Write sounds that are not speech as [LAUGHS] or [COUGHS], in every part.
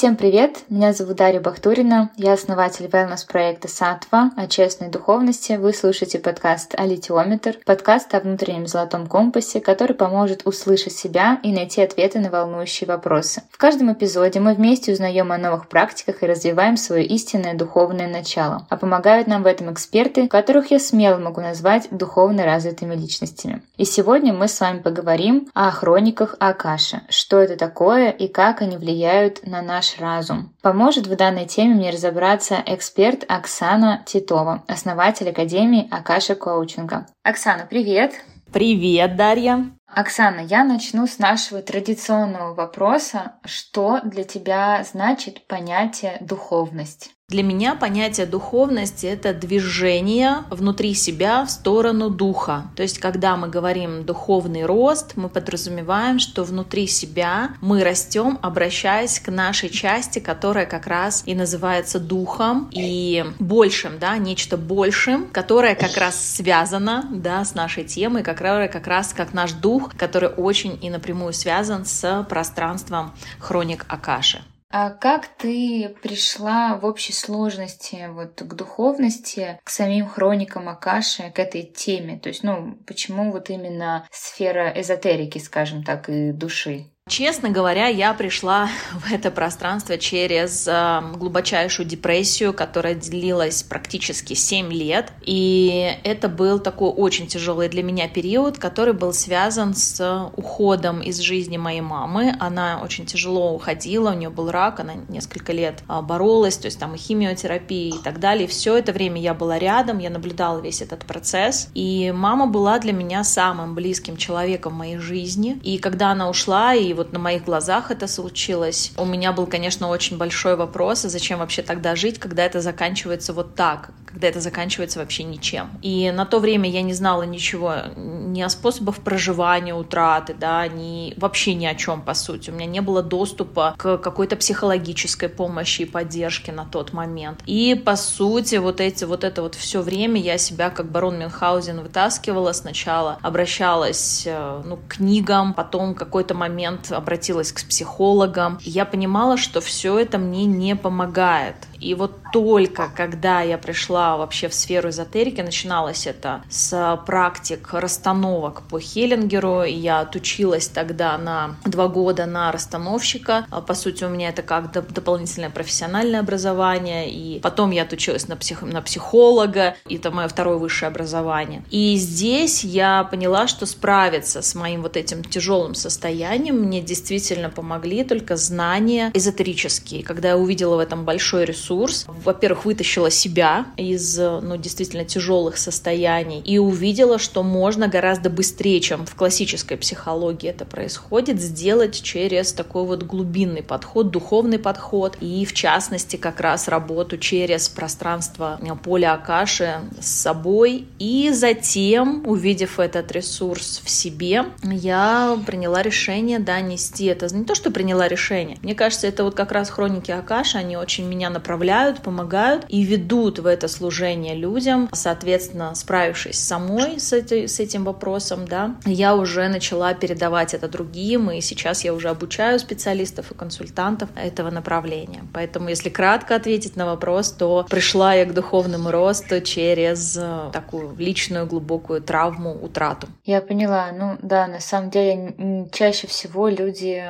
всем привет! Меня зовут Дарья Бахтурина, я основатель wellness-проекта «Сатва» о честной духовности. Вы слушаете подкаст «Алитиометр», подкаст о внутреннем золотом компасе, который поможет услышать себя и найти ответы на волнующие вопросы. В каждом эпизоде мы вместе узнаем о новых практиках и развиваем свое истинное духовное начало. А помогают нам в этом эксперты, которых я смело могу назвать духовно развитыми личностями. И сегодня мы с вами поговорим о хрониках Акаши, что это такое и как они влияют на наш разум. Поможет в данной теме мне разобраться эксперт Оксана Титова, основатель Академии Акаши Коучинга. Оксана, привет! Привет, Дарья! Оксана, я начну с нашего традиционного вопроса. Что для тебя значит понятие духовность? Для меня понятие духовности — это движение внутри себя в сторону духа. То есть, когда мы говорим духовный рост, мы подразумеваем, что внутри себя мы растем, обращаясь к нашей части, которая как раз и называется духом и большим, да, нечто большим, которое как раз связано, да, с нашей темой, которое как раз как наш дух, который очень и напрямую связан с пространством хроник Акаши. А как ты пришла в общей сложности вот к духовности, к самим хроникам Акаши, к этой теме? То есть, ну, почему вот именно сфера эзотерики, скажем так, и души? Честно говоря, я пришла в это пространство через э, глубочайшую депрессию, которая длилась практически 7 лет. И это был такой очень тяжелый для меня период, который был связан с уходом из жизни моей мамы. Она очень тяжело уходила, у нее был рак, она несколько лет э, боролась, то есть там и химиотерапия и так далее. Все это время я была рядом, я наблюдала весь этот процесс. И мама была для меня самым близким человеком в моей жизни. И когда она ушла, и вот на моих глазах это случилось. У меня был, конечно, очень большой вопрос, а зачем вообще тогда жить, когда это заканчивается вот так, когда это заканчивается вообще ничем. И на то время я не знала ничего ни о способах проживания утраты, да, ни вообще ни о чем, по сути. У меня не было доступа к какой-то психологической помощи и поддержке на тот момент. И, по сути, вот эти, вот это вот все время я себя как барон Мюнхгаузен вытаскивала сначала, обращалась, э, ну, к книгам, потом какой-то момент обратилась к психологам. И я понимала, что все это мне не помогает. И вот только когда я пришла вообще в сферу эзотерики, начиналось это с практик расстановок по Хеллингеру. Я отучилась тогда на два года на расстановщика. А, по сути, у меня это как дополнительное профессиональное образование. И потом я отучилась на, псих... на психолога. И это мое второе высшее образование. И здесь я поняла, что справиться с моим вот этим тяжелым состоянием мне действительно помогли только знания эзотерические. Когда я увидела в этом большой ресурс, ресурс. Во-первых, вытащила себя из, ну, действительно тяжелых состояний и увидела, что можно гораздо быстрее, чем в классической психологии это происходит, сделать через такой вот глубинный подход, духовный подход и, в частности, как раз работу через пространство поля Акаши с собой. И затем, увидев этот ресурс в себе, я приняла решение, да, нести это. Не то, что приняла решение. Мне кажется, это вот как раз хроники Акаши, они очень меня направляют направляют, помогают и ведут в это служение людям. Соответственно, справившись самой с, этой, с этим вопросом, да, я уже начала передавать это другим, и сейчас я уже обучаю специалистов и консультантов этого направления. Поэтому, если кратко ответить на вопрос, то пришла я к духовному росту через э, такую личную глубокую травму, утрату. Я поняла. Ну да, на самом деле чаще всего люди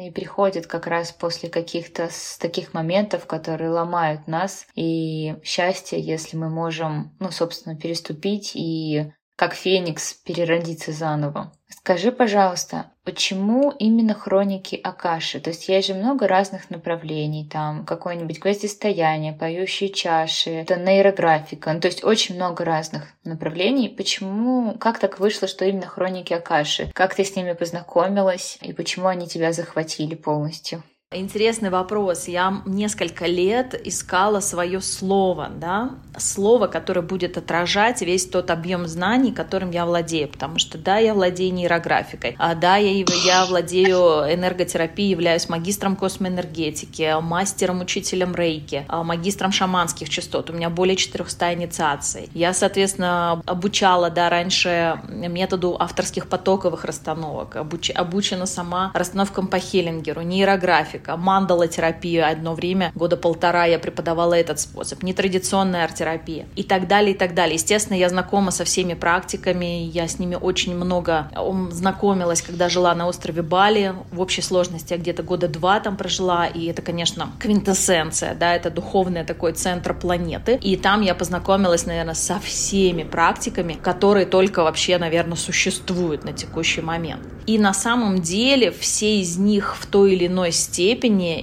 и приходит как раз после каких-то таких моментов, которые ломают нас. И счастье, если мы можем, ну, собственно, переступить и как феникс переродиться заново. Скажи, пожалуйста, почему именно хроники Акаши? То есть есть же много разных направлений, там какое-нибудь гвоздистояние, поющие чаши, это нейрографика, ну, то есть очень много разных направлений. Почему, как так вышло, что именно хроники Акаши? Как ты с ними познакомилась и почему они тебя захватили полностью? Интересный вопрос. Я несколько лет искала свое слово, да, слово, которое будет отражать весь тот объем знаний, которым я владею, потому что да, я владею нейрографикой, а да, я, я владею энерготерапией, являюсь магистром космоэнергетики, мастером, учителем рейки, а, магистром шаманских частот. У меня более 400 инициаций. Я, соответственно, обучала, да, раньше методу авторских потоковых расстановок, обуч, обучена сама расстановкам по Хеллингеру, нейрографик практика, мандала-терапия одно время, года полтора я преподавала этот способ, нетрадиционная арт-терапия и так далее, и так далее. Естественно, я знакома со всеми практиками, я с ними очень много знакомилась, когда жила на острове Бали. В общей сложности я где-то года два там прожила, и это, конечно, квинтэссенция, да, это духовный такой центр планеты. И там я познакомилась, наверное, со всеми практиками, которые только вообще, наверное, существуют на текущий момент. И на самом деле все из них в той или иной степени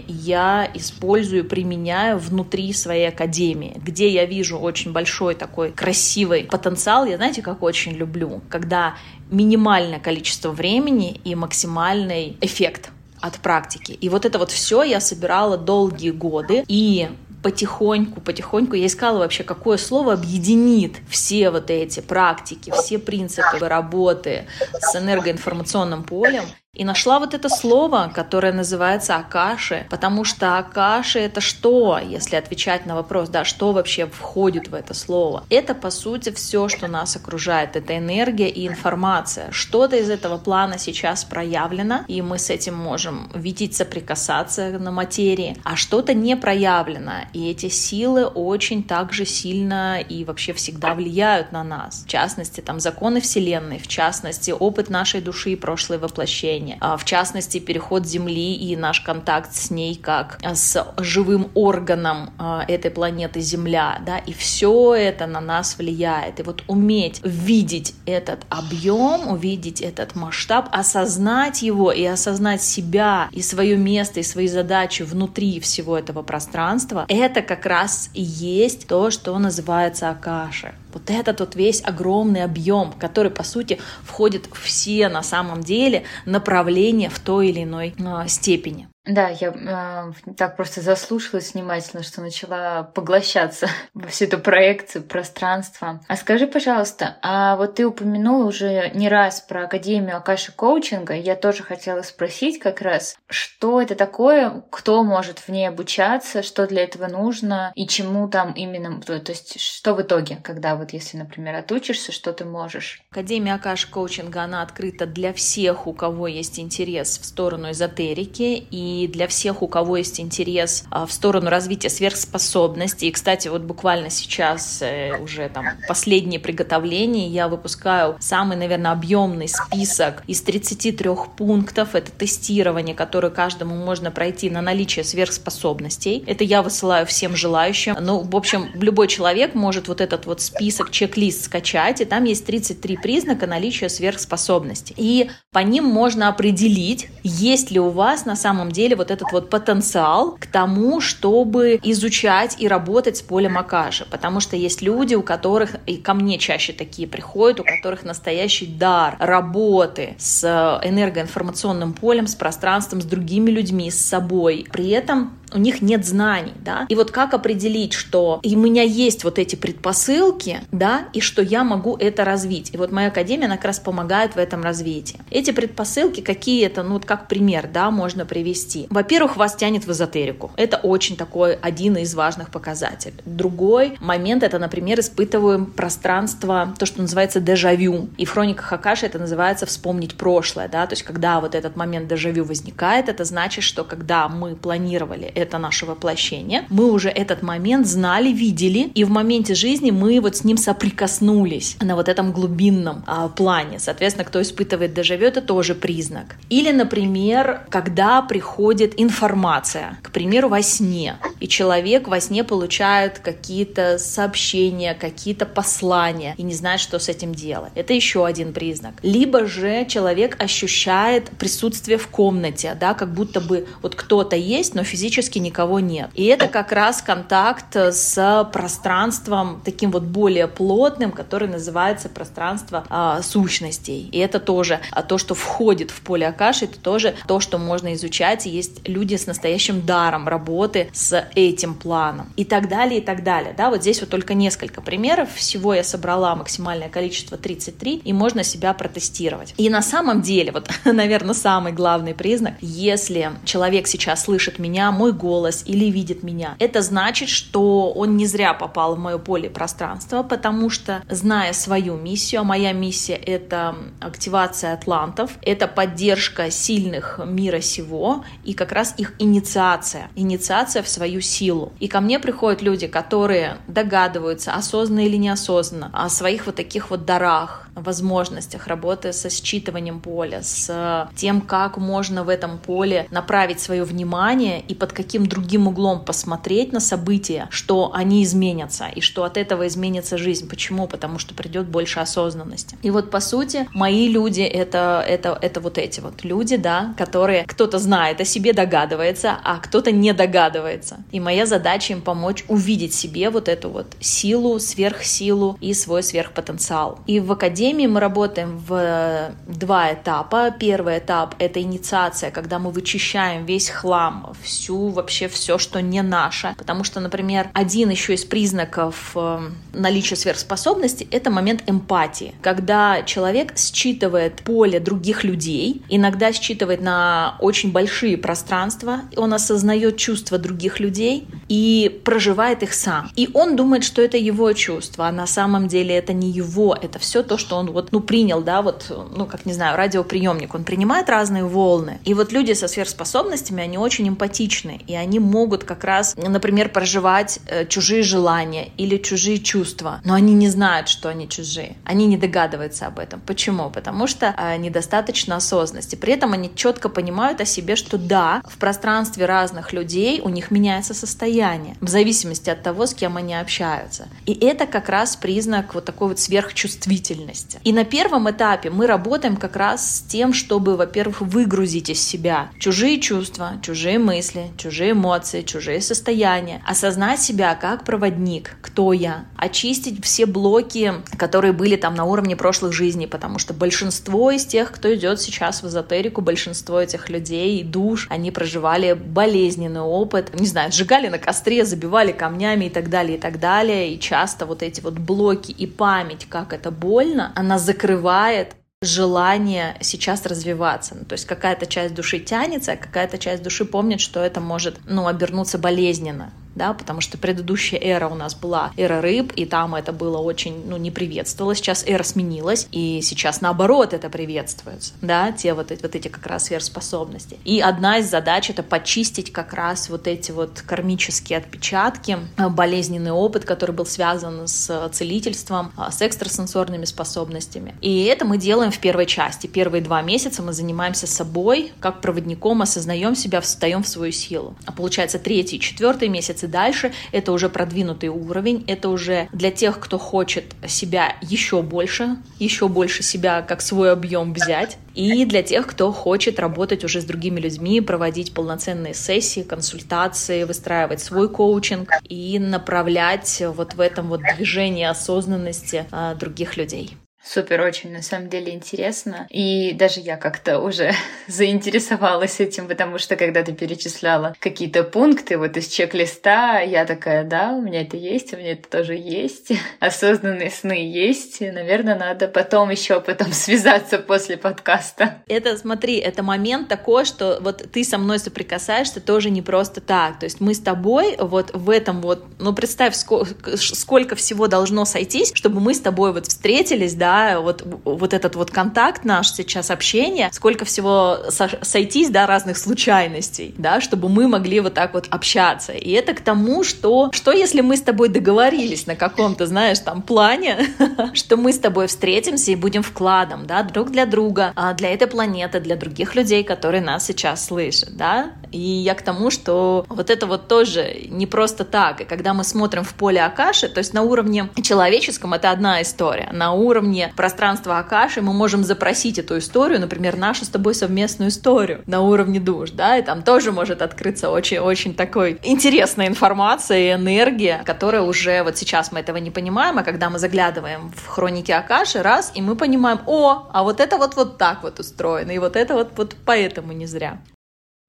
я использую, применяю внутри своей академии, где я вижу очень большой такой красивый потенциал. Я знаете, как очень люблю, когда минимальное количество времени и максимальный эффект от практики. И вот это вот все я собирала долгие годы. И потихоньку, потихоньку я искала вообще, какое слово объединит все вот эти практики, все принципы работы с энергоинформационным полем и нашла вот это слово, которое называется Акаши, потому что Акаши это что, если отвечать на вопрос, да, что вообще входит в это слово? Это, по сути, все, что нас окружает. Это энергия и информация. Что-то из этого плана сейчас проявлено, и мы с этим можем видеть, соприкасаться на материи, а что-то не проявлено. И эти силы очень также сильно и вообще всегда влияют на нас. В частности, там законы Вселенной, в частности, опыт нашей души и прошлое воплощение движения. А, в частности, переход Земли и наш контакт с ней как а, с живым органом а, этой планеты Земля, да, и все это на нас влияет. И вот уметь видеть этот объем, увидеть этот масштаб, осознать его и осознать себя и свое место и свои задачи внутри всего этого пространства, это как раз и есть то, что называется Акаши. Вот этот вот весь огромный объем, который, по сути, входит все на самом деле направления в той или иной э, степени. Да, я э, так просто заслушалась внимательно, что начала поглощаться [LAUGHS] во всю эту проекцию пространства. А скажи, пожалуйста, а вот ты упомянула уже не раз про Академию Акаши коучинга. Я тоже хотела спросить как раз, что это такое, кто может в ней обучаться, что для этого нужно и чему там именно, то, то есть что в итоге, когда вот если, например, отучишься, что ты можешь? Академия Акаши коучинга, она открыта для всех, у кого есть интерес в сторону эзотерики и для всех, у кого есть интерес а, в сторону развития сверхспособностей. И, кстати, вот буквально сейчас э, уже там последние приготовления я выпускаю самый, наверное, объемный список из 33 пунктов. Это тестирование, которое каждому можно пройти на наличие сверхспособностей. Это я высылаю всем желающим. Ну, в общем, любой человек может вот этот вот список, чек-лист скачать, и там есть 33 признака наличия сверхспособностей. И по ним можно определить, есть ли у вас на самом деле вот этот вот потенциал к тому, чтобы изучать и работать с полем Акаши. Потому что есть люди, у которых, и ко мне чаще такие приходят, у которых настоящий дар работы с энергоинформационным полем, с пространством, с другими людьми, с собой. При этом у них нет знаний, да, и вот как определить, что у меня есть вот эти предпосылки, да, и что я могу это развить. И вот моя академия, она как раз помогает в этом развитии. Эти предпосылки какие это, ну вот как пример, да, можно привести. Во-первых, вас тянет в эзотерику. Это очень такой один из важных показателей. Другой момент, это, например, испытываем пространство, то, что называется дежавю. И в хрониках Акаши это называется вспомнить прошлое, да, то есть когда вот этот момент дежавю возникает, это значит, что когда мы планировали это наше воплощение, мы уже этот момент знали, видели, и в моменте жизни мы вот с ним соприкоснулись на вот этом глубинном а, плане. Соответственно, кто испытывает дежавю, это тоже признак. Или, например, когда приходит информация, к примеру, во сне, и человек во сне получает какие-то сообщения, какие-то послания и не знает, что с этим делать. Это еще один признак. Либо же человек ощущает присутствие в комнате, да, как будто бы вот кто-то есть, но физически практически никого нет. И это как раз контакт с пространством таким вот более плотным, который называется пространство а, сущностей. И это тоже а то, что входит в поле Акаши, это тоже то, что можно изучать. Есть люди с настоящим даром работы с этим планом. И так далее, и так далее. Да, вот здесь вот только несколько примеров. Всего я собрала максимальное количество 33, и можно себя протестировать. И на самом деле, вот, [LAUGHS] наверное, самый главный признак, если человек сейчас слышит меня, мой голос или видит меня. Это значит, что он не зря попал в мое поле пространства, потому что, зная свою миссию, а моя миссия — это активация атлантов, это поддержка сильных мира сего и как раз их инициация, инициация в свою силу. И ко мне приходят люди, которые догадываются, осознанно или неосознанно, о своих вот таких вот дарах, возможностях работы со считыванием поля, с тем, как можно в этом поле направить свое внимание и под каким другим углом посмотреть на события, что они изменятся и что от этого изменится жизнь. Почему? Потому что придет больше осознанности. И вот по сути мои люди это это это вот эти вот люди, да, которые кто-то знает о себе, догадывается, а кто-то не догадывается. И моя задача им помочь увидеть себе вот эту вот силу, сверхсилу и свой сверхпотенциал. И в академии академии мы работаем в два этапа. Первый этап — это инициация, когда мы вычищаем весь хлам, всю вообще все, что не наше. Потому что, например, один еще из признаков э, наличия сверхспособности — это момент эмпатии. Когда человек считывает поле других людей, иногда считывает на очень большие пространства, он осознает чувства других людей и проживает их сам. И он думает, что это его чувство, а на самом деле это не его, это все то, что он вот, ну, принял, да, вот, ну, как, не знаю, радиоприемник, он принимает разные волны. И вот люди со сверхспособностями, они очень эмпатичны, и они могут как раз, например, проживать э, чужие желания или чужие чувства, но они не знают, что они чужие. Они не догадываются об этом. Почему? Потому что э, недостаточно осознанности. При этом они четко понимают о себе, что да, в пространстве разных людей у них меняется состояние, в зависимости от того, с кем они общаются. И это как раз признак вот такой вот сверхчувствительности месте. И на первом этапе мы работаем как раз с тем, чтобы, во-первых, выгрузить из себя чужие чувства, чужие мысли, чужие эмоции, чужие состояния, осознать себя как проводник, кто я, очистить все блоки, которые были там на уровне прошлых жизней, потому что большинство из тех, кто идет сейчас в эзотерику, большинство этих людей, душ, они проживали болезненный опыт, не знаю, сжигали на костре, забивали камнями и так далее, и так далее, и часто вот эти вот блоки и память, как это больно, она закрывает желание сейчас развиваться. Ну, то есть какая-то часть души тянется, а какая-то часть души помнит, что это может ну, обернуться болезненно да, потому что предыдущая эра у нас была эра рыб, и там это было очень, ну, не приветствовалось. Сейчас эра сменилась, и сейчас наоборот это приветствуется, да, те вот вот эти как раз сверхспособности. И одна из задач — это почистить как раз вот эти вот кармические отпечатки, э, болезненный опыт, который был связан с целительством, э, с экстрасенсорными способностями. И это мы делаем в первой части. Первые два месяца мы занимаемся собой, как проводником, осознаем себя, встаем в свою силу. А получается третий, четвертый месяц месяцы дальше. Это уже продвинутый уровень, это уже для тех, кто хочет себя еще больше, еще больше себя как свой объем взять, и для тех, кто хочет работать уже с другими людьми, проводить полноценные сессии, консультации, выстраивать свой коучинг и направлять вот в этом вот движении осознанности а, других людей. Супер, очень на самом деле интересно. И даже я как-то уже [LAUGHS] заинтересовалась этим, потому что когда ты перечисляла какие-то пункты вот из чек-листа, я такая, да, у меня это есть, у меня это тоже есть. [LAUGHS] Осознанные сны есть. Наверное, надо потом еще потом [LAUGHS] связаться после подкаста. Это, смотри, это момент такой, что вот ты со мной соприкасаешься тоже не просто так. То есть мы с тобой вот в этом вот, ну представь, сколько, сколько всего должно сойтись, чтобы мы с тобой вот встретились, да, да, вот, вот этот вот контакт наш сейчас, общение, сколько всего со сойтись, да, разных случайностей, да, чтобы мы могли вот так вот общаться. И это к тому, что, что если мы с тобой договорились на каком-то, знаешь, там плане, [LAUGHS] что мы с тобой встретимся и будем вкладом, да, друг для друга, а для этой планеты, для других людей, которые нас сейчас слышат, да, и я к тому, что вот это вот тоже не просто так. И когда мы смотрим в поле Акаши, то есть на уровне человеческом это одна история. На уровне пространства Акаши мы можем запросить эту историю, например, нашу с тобой совместную историю на уровне душ, да, и там тоже может открыться очень-очень такой интересная информация и энергия, которая уже вот сейчас мы этого не понимаем, а когда мы заглядываем в хроники Акаши, раз, и мы понимаем, о, а вот это вот вот так вот устроено, и вот это вот, вот поэтому не зря.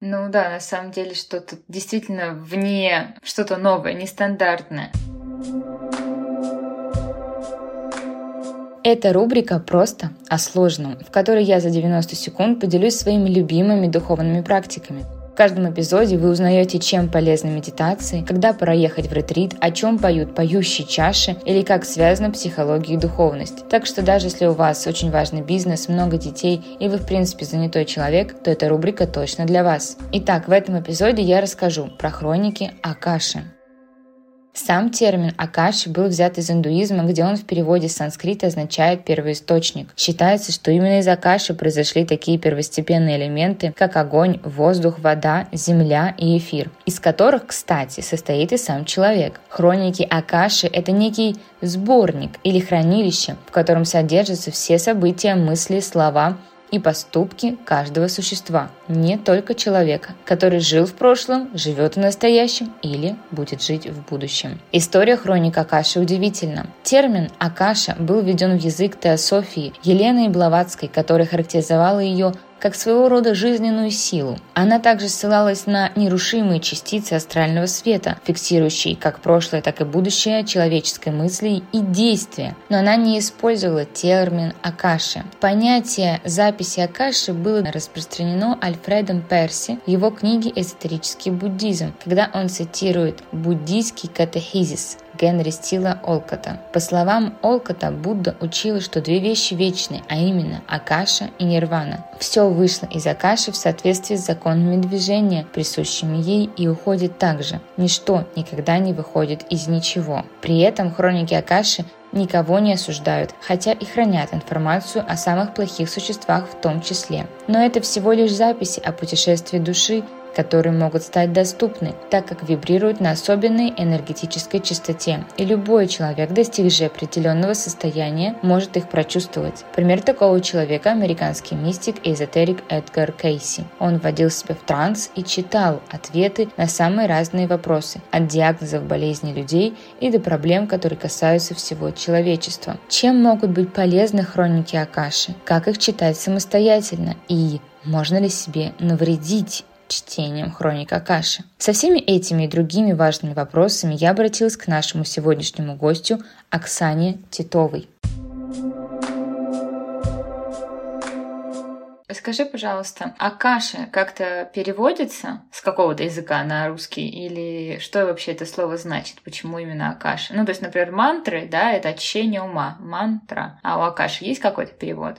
Ну да, на самом деле что-то действительно вне, что-то новое, нестандартное. Это рубрика «Просто о сложном», в которой я за 90 секунд поделюсь своими любимыми духовными практиками. В каждом эпизоде вы узнаете, чем полезны медитации, когда пора ехать в ретрит, о чем поют поющие чаши или как связана психология и духовность. Так что даже если у вас очень важный бизнес, много детей и вы в принципе занятой человек, то эта рубрика точно для вас. Итак, в этом эпизоде я расскажу про хроники Акаши. Сам термин «акаши» был взят из индуизма, где он в переводе с санскрита означает «первоисточник». Считается, что именно из акаши произошли такие первостепенные элементы, как огонь, воздух, вода, земля и эфир, из которых, кстати, состоит и сам человек. Хроники акаши – это некий сборник или хранилище, в котором содержатся все события, мысли, слова, и поступки каждого существа, не только человека, который жил в прошлом, живет в настоящем или будет жить в будущем. История хроник Акаши удивительна. Термин «Акаша» был введен в язык теософии Еленой Блаватской, которая характеризовала ее как своего рода жизненную силу. Она также ссылалась на нерушимые частицы астрального света, фиксирующие как прошлое, так и будущее человеческой мысли и действия. Но она не использовала термин «акаши». Понятие записи акаши было распространено Альфредом Перси в его книге «Эзотерический буддизм», когда он цитирует буддийский катехизис – Генри Стила Олкота. По словам Олкота, Будда учила, что две вещи вечны, а именно Акаша и Нирвана. Все вышло из Акаши в соответствии с законами движения, присущими ей, и уходит также. Ничто никогда не выходит из ничего. При этом хроники Акаши никого не осуждают, хотя и хранят информацию о самых плохих существах в том числе. Но это всего лишь записи о путешествии души которые могут стать доступны, так как вибрируют на особенной энергетической частоте, и любой человек, достигший определенного состояния, может их прочувствовать. Пример такого человека – американский мистик и эзотерик Эдгар Кейси. Он вводил себя в транс и читал ответы на самые разные вопросы, от диагнозов болезней людей и до проблем, которые касаются всего человечества. Чем могут быть полезны хроники Акаши? Как их читать самостоятельно? И можно ли себе навредить чтением хроника Каши. Со всеми этими и другими важными вопросами я обратилась к нашему сегодняшнему гостю Оксане Титовой. Скажи, пожалуйста, Акаши как-то переводится с какого-то языка на русский? Или что вообще это слово значит? Почему именно Акаши? Ну, то есть, например, мантры, да, это очищение ума, мантра. А у Акаши есть какой-то перевод?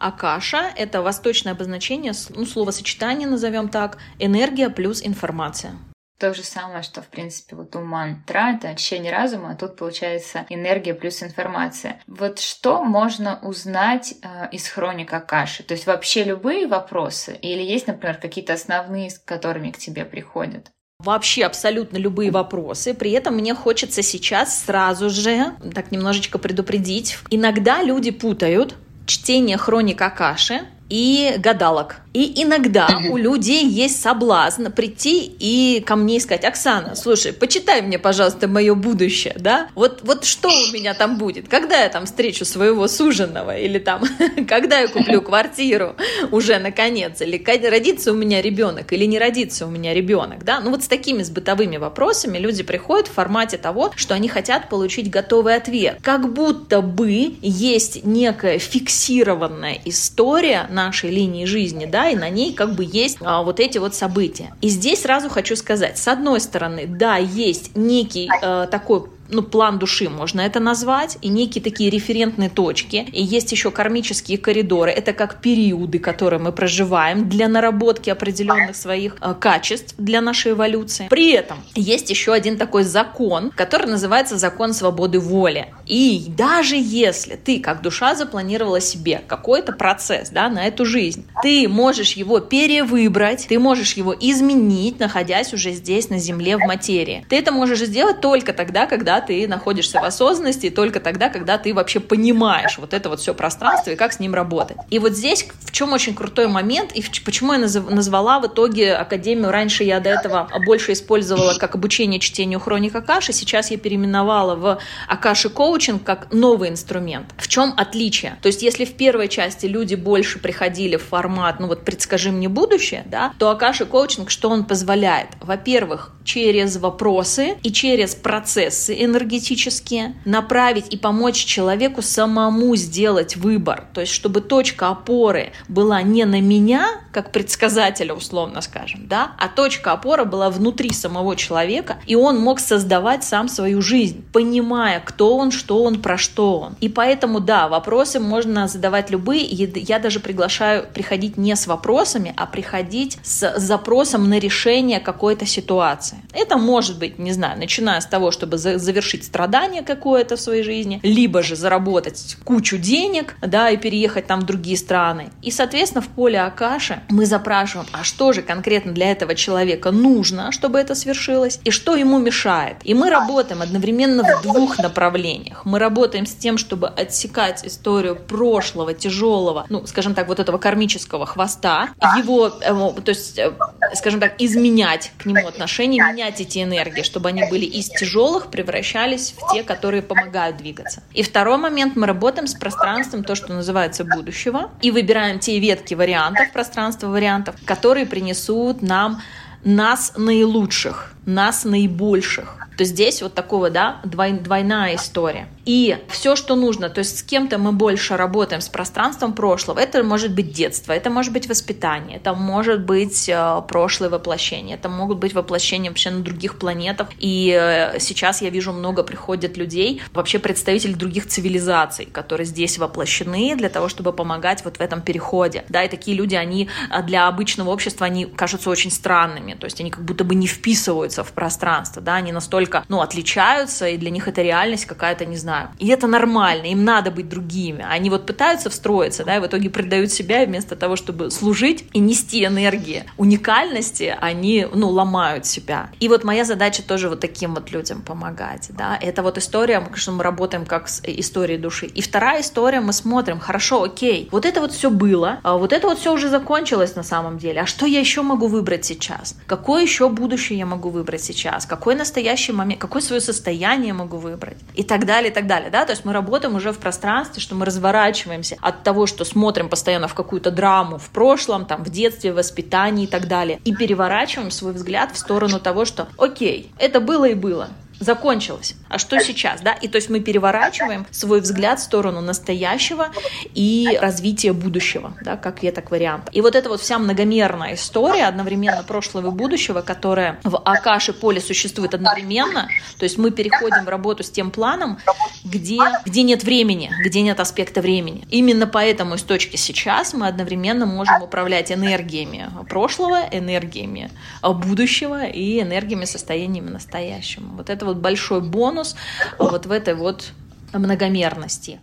Акаша – это восточное обозначение, ну, словосочетание назовем так, энергия плюс информация. То же самое, что, в принципе, вот у мантра, это очищение разума, а тут получается энергия плюс информация. Вот что можно узнать э, из хроник Акаши? То есть вообще любые вопросы? Или есть, например, какие-то основные, с которыми к тебе приходят? вообще абсолютно любые вопросы. При этом мне хочется сейчас сразу же так немножечко предупредить. Иногда люди путают чтение хроник Акаши и гадалок. И иногда у людей есть соблазн прийти и ко мне сказать, Оксана, слушай, почитай мне, пожалуйста, мое будущее, да? Вот, вот что у меня там будет? Когда я там встречу своего суженого? Или там, [LAUGHS] когда я куплю [LAUGHS] квартиру уже наконец? Или родится у меня ребенок? Или не родится у меня ребенок, да? Ну вот с такими с бытовыми вопросами люди приходят в формате того, что они хотят получить готовый ответ. Как будто бы есть некая фиксированная история нашей линии жизни, да, и на ней как бы есть а, вот эти вот события. И здесь сразу хочу сказать, с одной стороны, да, есть некий э, такой ну, план души можно это назвать, и некие такие референтные точки. И есть еще кармические коридоры. Это как периоды, которые мы проживаем для наработки определенных своих э, качеств для нашей эволюции. При этом есть еще один такой закон, который называется закон свободы воли. И даже если ты, как душа, запланировала себе какой-то процесс да, на эту жизнь, ты можешь его перевыбрать, ты можешь его изменить, находясь уже здесь, на Земле, в материи. Ты это можешь сделать только тогда, когда ты находишься в осознанности, и только тогда, когда ты вообще понимаешь вот это вот все пространство и как с ним работать. И вот здесь в чем очень крутой момент, и почему я назвала в итоге Академию, раньше я до этого больше использовала как обучение чтению хроник Акаши, сейчас я переименовала в Акаши коучинг как новый инструмент. В чем отличие? То есть если в первой части люди больше приходили в формат, ну вот предскажи мне будущее, да, то Акаши коучинг, что он позволяет? Во-первых, через вопросы и через процессы энергетические направить и помочь человеку самому сделать выбор. То есть, чтобы точка опоры была не на меня, как предсказателя, условно скажем, да, а точка опоры была внутри самого человека, и он мог создавать сам свою жизнь, понимая, кто он, что он, про что он. И поэтому, да, вопросы можно задавать любые. Я даже приглашаю приходить не с вопросами, а приходить с запросом на решение какой-то ситуации. Это может быть, не знаю, начиная с того, чтобы завершить страдание какое-то в своей жизни, либо же заработать кучу денег, да, и переехать там в другие страны. И, соответственно, в поле Акаши мы запрашиваем, а что же конкретно для этого человека нужно, чтобы это свершилось, и что ему мешает. И мы работаем одновременно в двух направлениях. Мы работаем с тем, чтобы отсекать историю прошлого, тяжелого, ну, скажем так, вот этого кармического хвоста, его, э, то есть, э, скажем так, изменять к нему отношения, менять эти энергии, чтобы они были из тяжелых, превращались в те, которые помогают двигаться. И второй момент, мы работаем с пространством, то, что называется будущего, и выбираем те ветки вариантов, пространства вариантов, которые принесут нам нас наилучших, нас наибольших то здесь вот такого, да, двойная история. И все, что нужно, то есть с кем-то мы больше работаем с пространством прошлого. Это может быть детство, это может быть воспитание, это может быть э, прошлое воплощение, это могут быть воплощения вообще на других планетах. И э, сейчас я вижу много приходят людей, вообще представителей других цивилизаций, которые здесь воплощены для того, чтобы помогать вот в этом переходе. Да, и такие люди, они э, для обычного общества, они кажутся очень странными, то есть они как будто бы не вписываются в пространство, да, они настолько ну, отличаются, и для них это реальность какая-то, не знаю. И это нормально, им надо быть другими. Они вот пытаются встроиться, да, и в итоге предают себя, вместо того, чтобы служить и нести энергии уникальности, они, ну, ломают себя. И вот моя задача тоже вот таким вот людям помогать, да. Это вот история, что мы работаем как с историей души. И вторая история, мы смотрим, хорошо, окей, вот это вот все было, а вот это вот все уже закончилось на самом деле, а что я еще могу выбрать сейчас? Какое еще будущее я могу выбрать сейчас? Какой настоящий момент, какое свое состояние могу выбрать? И так далее, и так далее, да, то есть мы работаем уже в пространстве, что мы разворачиваемся от того, что смотрим постоянно в какую-то драму в прошлом, там, в детстве, в воспитании и так далее, и переворачиваем свой взгляд в сторону того, что окей, это было и было, закончилось. А что сейчас, да? И то есть мы переворачиваем свой взгляд в сторону настоящего и развития будущего, да, как веток вариант. И вот эта вот вся многомерная история одновременно прошлого и будущего, которая в Акаше поле существует одновременно, то есть мы переходим в работу с тем планом, где, где нет времени, где нет аспекта времени. Именно поэтому из точки сейчас мы одновременно можем управлять энергиями прошлого, энергиями будущего и энергиями состояниями настоящего. Вот это вот большой бонус вот в этой вот многомерности.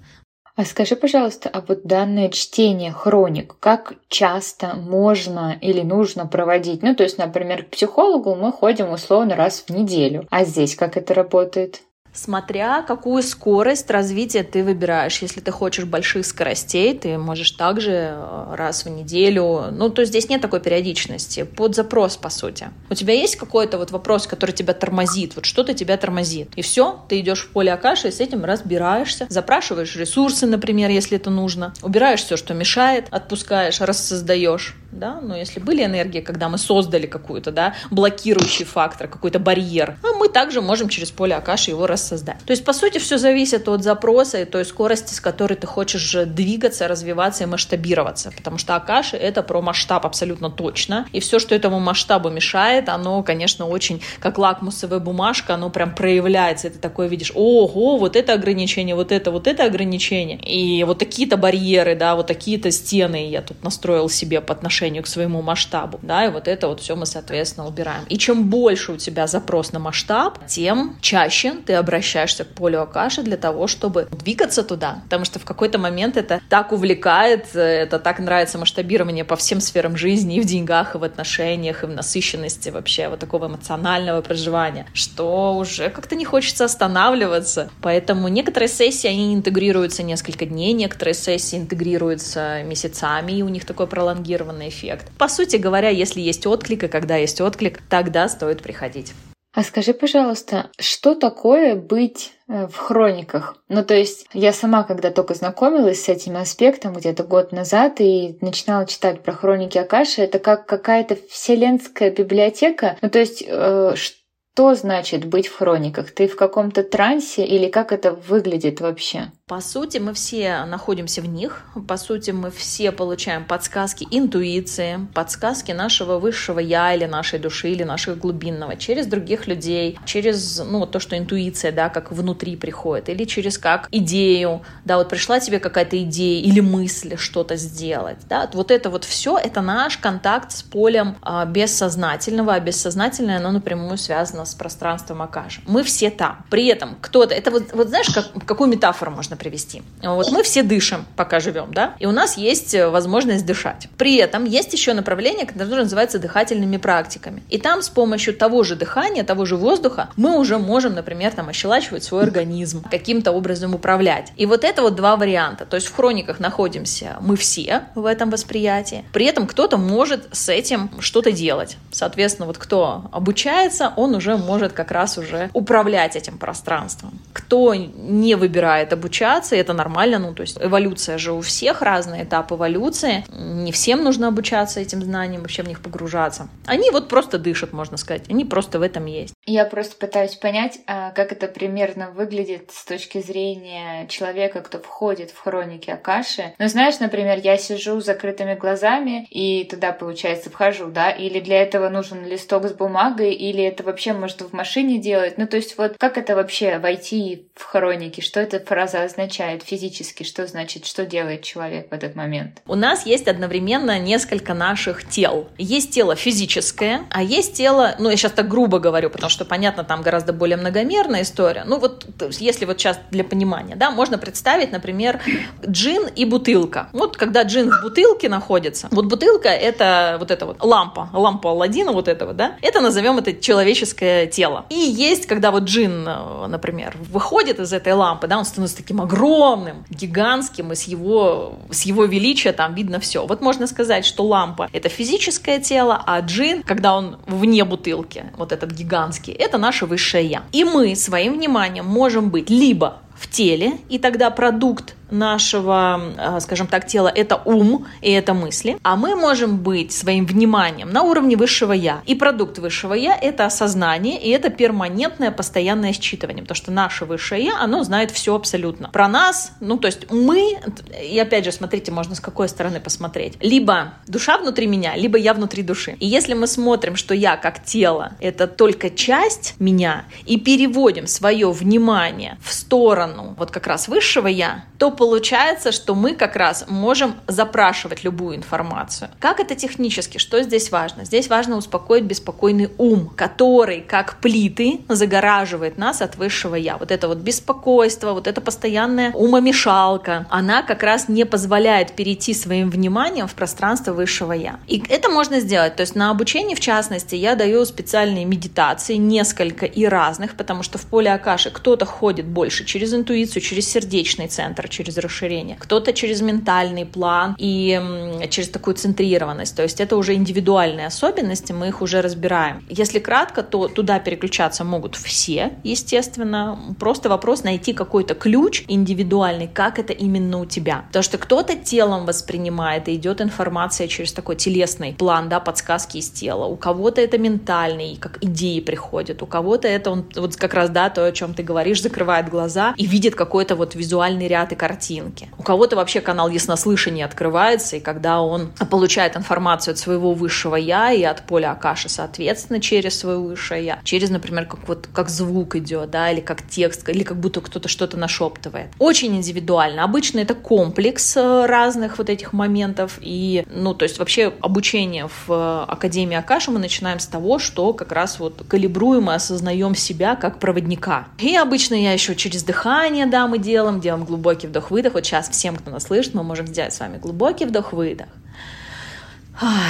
А скажи, пожалуйста, а вот данное чтение хроник, как часто можно или нужно проводить? Ну, то есть, например, к психологу мы ходим условно раз в неделю. А здесь как это работает? Смотря какую скорость развития ты выбираешь. Если ты хочешь больших скоростей, ты можешь также э, раз в неделю, ну, то есть здесь нет такой периодичности, под запрос, по сути. У тебя есть какой-то вот вопрос, который тебя тормозит, вот что-то тебя тормозит, и все, ты идешь в поле Акаши и с этим разбираешься, запрашиваешь ресурсы, например, если это нужно, убираешь все, что мешает, отпускаешь, рассоздаешь, да, но если были энергии, когда мы создали какую-то, да, блокирующий фактор, какой-то барьер, а мы также можем через поле Акаши его рассоздать. То есть, по сути, все зависит от запроса и той скорости, с которой ты хочешь двигаться, развиваться и масштабироваться, потому что Акаши — это про масштаб абсолютно точно, и все, что этому масштабу мешает, оно, конечно, очень, как лакмусовая бумажка, оно прям проявляется, и ты такое видишь, ого, вот это ограничение, вот это, вот это ограничение, и вот такие-то барьеры, да, вот такие-то стены я тут настроил себе по отношению отношению к своему масштабу, да, и вот это вот все мы, соответственно, убираем. И чем больше у тебя запрос на масштаб, тем чаще ты обращаешься к полю Акаши для того, чтобы двигаться туда, потому что в какой-то момент это так увлекает, это так нравится масштабирование по всем сферам жизни, и в деньгах, и в отношениях, и в насыщенности вообще вот такого эмоционального проживания, что уже как-то не хочется останавливаться. Поэтому некоторые сессии, они интегрируются несколько дней, некоторые сессии интегрируются месяцами, и у них такой пролонгированный эффект. По сути говоря, если есть отклик, и когда есть отклик, тогда стоит приходить. А скажи, пожалуйста, что такое быть э, в хрониках? Ну, то есть я сама, когда только знакомилась с этим аспектом где-то год назад и начинала читать про хроники Акаши, это как какая-то вселенская библиотека. Ну, то есть э, что значит быть в хрониках? Ты в каком-то трансе или как это выглядит вообще? По сути, мы все находимся в них. По сути, мы все получаем подсказки интуиции, подсказки нашего высшего я или нашей души или нашего глубинного через других людей, через ну, то, что интуиция, да, как внутри приходит, или через как идею, да, вот пришла тебе какая-то идея или мысль что-то сделать, да, вот это вот все, это наш контакт с полем а, бессознательного, а бессознательное, оно напрямую связано с пространством Акаши. Мы все там. При этом кто-то, это вот, вот знаешь, как, какую метафору можно привести. Вот мы все дышим, пока живем, да, и у нас есть э, возможность дышать. При этом есть еще направление, которое называется дыхательными практиками. И там с помощью того же дыхания, того же воздуха мы уже можем, например, там ощелачивать свой организм, каким-то образом управлять. И вот это вот два варианта. То есть в хрониках находимся мы все в этом восприятии. При этом кто-то может с этим что-то делать. Соответственно, вот кто обучается, он уже может как раз уже управлять этим пространством. Кто не выбирает обучаться, обучаться, и это нормально, ну, то есть эволюция же у всех, разный этап эволюции, не всем нужно обучаться этим знаниям, вообще в них погружаться. Они вот просто дышат, можно сказать, они просто в этом есть. Я просто пытаюсь понять, а, как это примерно выглядит с точки зрения человека, кто входит в хроники Акаши. Ну, знаешь, например, я сижу с закрытыми глазами и туда, получается, вхожу, да, или для этого нужен листок с бумагой, или это вообще может в машине делать. Ну, то есть вот как это вообще войти в хроники? Что эта фраза означает физически? Что значит, что делает человек в этот момент? У нас есть одновременно несколько наших тел. Есть тело физическое, а есть тело, ну, я сейчас так грубо говорю, потому что, понятно, там гораздо более многомерная история. Ну, вот если вот сейчас для понимания, да, можно представить, например, джин и бутылка. Вот когда джин в бутылке находится, вот бутылка — это вот эта вот лампа, лампа Алладина вот этого, да, это назовем это человеческое тело. И есть, когда вот джин, э, например, выходит из этой лампы, да, он становится таким огромным, гигантским, и с его, с его величия там видно все. Вот можно сказать, что лампа — это физическое тело, а джин, когда он вне бутылки, вот этот гигантский, это наше высшее «я». И мы своим вниманием можем быть либо в теле, и тогда продукт нашего, э, скажем так, тела — это ум и это мысли, а мы можем быть своим вниманием на уровне высшего «я». И продукт высшего «я» — это осознание, и это перманентное постоянное считывание, потому что наше высшее «я», оно знает все абсолютно. Про нас, ну, то есть мы, и опять же, смотрите, можно с какой стороны посмотреть. Либо душа внутри меня, либо я внутри души. И если мы смотрим, что я как тело — это только часть меня, и переводим свое внимание в сторону вот как раз высшего «я», то получается, что мы как раз можем запрашивать любую информацию. Как это технически? Что здесь важно? Здесь важно успокоить беспокойный ум, который, как плиты, загораживает нас от высшего я. Вот это вот беспокойство, вот эта постоянная умомешалка, она как раз не позволяет перейти своим вниманием в пространство высшего я. И это можно сделать. То есть на обучении, в частности, я даю специальные медитации, несколько и разных, потому что в поле Акаши кто-то ходит больше через интуицию, через сердечный центр, через через расширение, кто-то через ментальный план и через такую центрированность. То есть это уже индивидуальные особенности, мы их уже разбираем. Если кратко, то туда переключаться могут все, естественно. Просто вопрос найти какой-то ключ индивидуальный, как это именно у тебя. Потому что кто-то телом воспринимает, и идет информация через такой телесный план, да, подсказки из тела. У кого-то это ментальный, как идеи приходят. У кого-то это он, вот как раз, да, то, о чем ты говоришь, закрывает глаза и видит какой-то вот визуальный ряд и картинки картинки. У кого-то вообще канал яснослышания открывается, и когда он получает информацию от своего высшего я и от поля Акаши, соответственно, через свое высшее я, через, например, как вот как звук идет, да, или как текст, или как будто кто-то что-то нашептывает. Очень индивидуально. Обычно это комплекс э, разных вот этих моментов, и, ну, то есть вообще обучение в э, Академии Акаши мы начинаем с того, что как раз вот калибруем и осознаем себя как проводника. И обычно я еще через дыхание, да, мы делаем, делаем глубокий вдох вдох-выдох. Вот сейчас всем, кто нас слышит, мы можем сделать с вами глубокий вдох-выдох.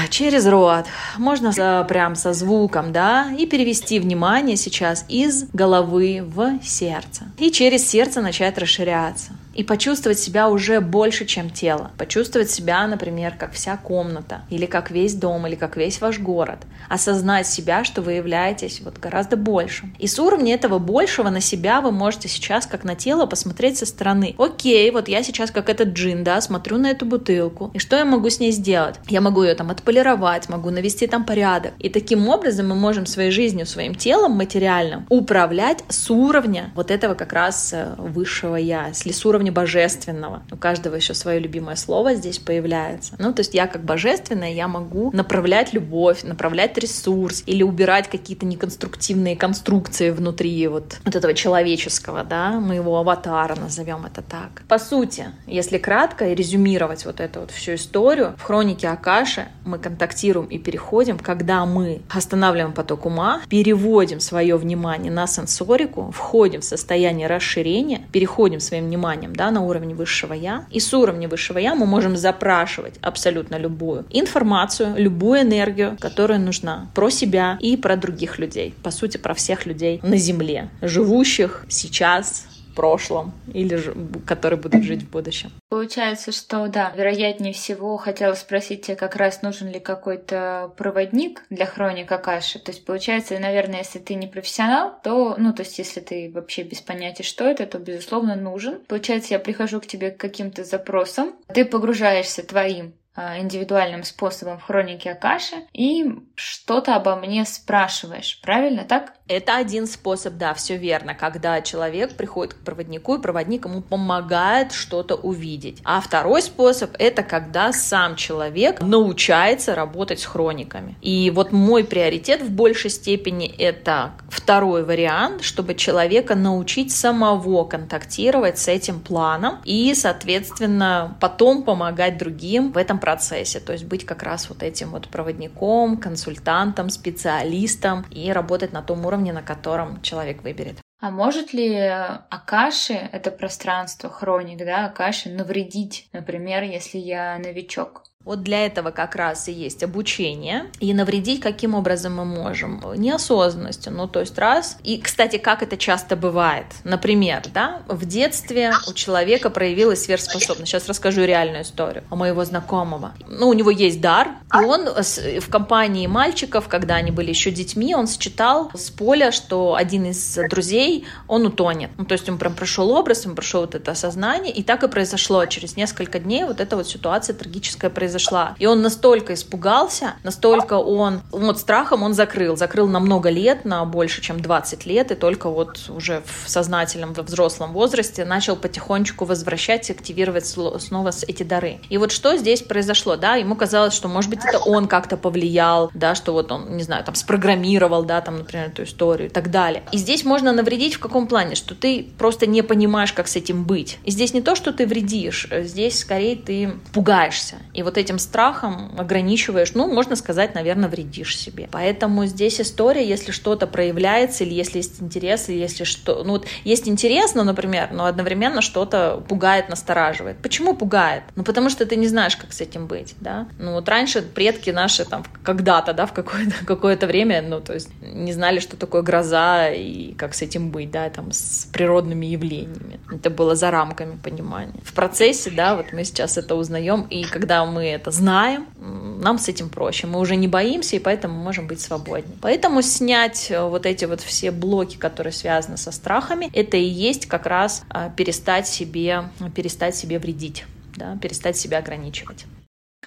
Через рот. Можно со, прям со звуком, да, и перевести внимание сейчас из головы в сердце. И через сердце начать расширяться. И почувствовать себя уже больше, чем тело. Почувствовать себя, например, как вся комната, или как весь дом, или как весь ваш город. Осознать себя, что вы являетесь вот гораздо большим. И с уровня этого большего на себя вы можете сейчас, как на тело, посмотреть со стороны. Окей, вот я сейчас как этот джин, да, смотрю на эту бутылку. И что я могу с ней сделать? Я могу ее там отполировать, могу навести там порядок. И таким образом мы можем своей жизнью, своим телом материальным управлять с уровня вот этого как раз э, высшего я, если с уровня божественного. У каждого еще свое любимое слово здесь появляется. Ну, то есть я как божественная, я могу направлять любовь, направлять ресурс или убирать какие-то неконструктивные конструкции внутри вот, вот этого человеческого, да, моего аватара, назовем это так. По сути, если кратко и резюмировать вот эту вот всю историю, в хронике Акаши мы контактируем и переходим, когда мы останавливаем поток ума, переводим свое внимание на сенсорику, входим в состояние расширения, переходим своим вниманием да, на уровень высшего я, и с уровня высшего я мы можем запрашивать абсолютно любую информацию, любую энергию, которая нужна про себя и про других людей. По сути, про всех людей на Земле, живущих сейчас, прошлом или же, которые будут жить в будущем. Получается, что да, вероятнее всего хотела спросить тебя как раз нужен ли какой-то проводник для хроник Акаши. То есть получается, наверное, если ты не профессионал, то, ну, то есть если ты вообще без понятия, что это, то, безусловно, нужен. Получается, я прихожу к тебе к каким-то запросам, ты погружаешься твоим индивидуальным способом в хронике Акаши и что-то обо мне спрашиваешь. Правильно так? Это один способ, да, все верно, когда человек приходит к проводнику, и проводник ему помогает что-то увидеть. А второй способ — это когда сам человек научается работать с хрониками. И вот мой приоритет в большей степени — это второй вариант, чтобы человека научить самого контактировать с этим планом и, соответственно, потом помогать другим в этом процессе, то есть быть как раз вот этим вот проводником, консультантом, специалистом и работать на том уровне, на котором человек выберет. А может ли Акаши, это пространство, хроник, да, Акаши, навредить, например, если я новичок? Вот для этого как раз и есть обучение. И навредить каким образом мы можем? Неосознанностью. Ну, то есть раз. И, кстати, как это часто бывает. Например, да, в детстве у человека проявилась сверхспособность. Сейчас расскажу реальную историю у моего знакомого. Ну, у него есть дар, и он в компании мальчиков, когда они были еще детьми, он считал с поля, что один из друзей, он утонет. Ну, то есть он прям прошел образ, он прошел вот это осознание, и так и произошло. Через несколько дней вот эта вот ситуация трагическая произошла произошла. И он настолько испугался, настолько он, вот страхом он закрыл. Закрыл на много лет, на больше, чем 20 лет, и только вот уже в сознательном, во взрослом возрасте начал потихонечку возвращать активировать снова эти дары. И вот что здесь произошло, да, ему казалось, что, может быть, это он как-то повлиял, да, что вот он, не знаю, там, спрограммировал, да, там, например, эту историю и так далее. И здесь можно навредить в каком плане? Что ты просто не понимаешь, как с этим быть. И здесь не то, что ты вредишь, здесь скорее ты пугаешься. И вот эти этим страхом ограничиваешь, ну, можно сказать, наверное, вредишь себе. Поэтому здесь история, если что-то проявляется, или если есть интерес, или если что... Ну, вот есть интерес, ну, например, но одновременно что-то пугает, настораживает. Почему пугает? Ну, потому что ты не знаешь, как с этим быть, да? Ну, вот раньше предки наши там когда-то, да, в какое-то [LAUGHS] какое время, ну, то есть не знали, что такое гроза и как с этим быть, да, там, с природными явлениями. Это было за рамками понимания. В процессе, да, вот мы сейчас это узнаем, и когда мы это знаем, нам с этим проще. Мы уже не боимся, и поэтому можем быть свободнее. Поэтому снять э, вот эти вот все блоки, которые связаны со страхами, это и есть как раз а, перестать себе, перестать себе вредить, да, перестать себя ограничивать.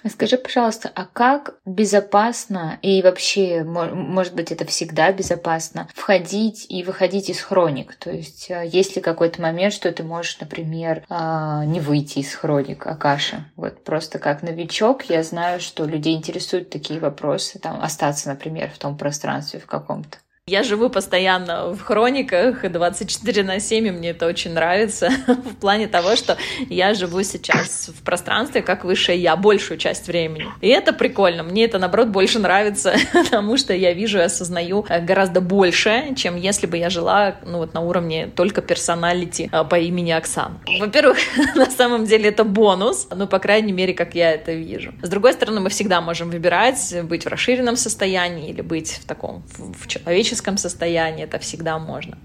Скажи, пожалуйста, а как безопасно и вообще, может быть, это всегда безопасно, входить и выходить из хроник? То есть, э, есть ли какой-то момент, что ты можешь, например, а, не выйти из хроник Акаши? Вот просто как новичок я знаю, что людей интересуют такие вопросы, там, остаться, например, в том пространстве в каком-то. Я живу постоянно в хрониках 24 на 7, и мне это очень нравится [LAUGHS] в плане того, что я живу сейчас в пространстве как высшее я большую часть времени. И это прикольно. Мне это, наоборот, больше нравится, [LAUGHS] потому что я вижу и осознаю э, гораздо больше, чем если бы я жила ну, вот, на уровне только персоналити э, по имени Оксана. Во-первых, [LAUGHS] на самом деле это бонус, ну, по крайней мере, как я это вижу. С другой стороны, мы всегда можем выбирать быть в расширенном состоянии или быть в таком в человеческом физическом состоянии, это всегда можно.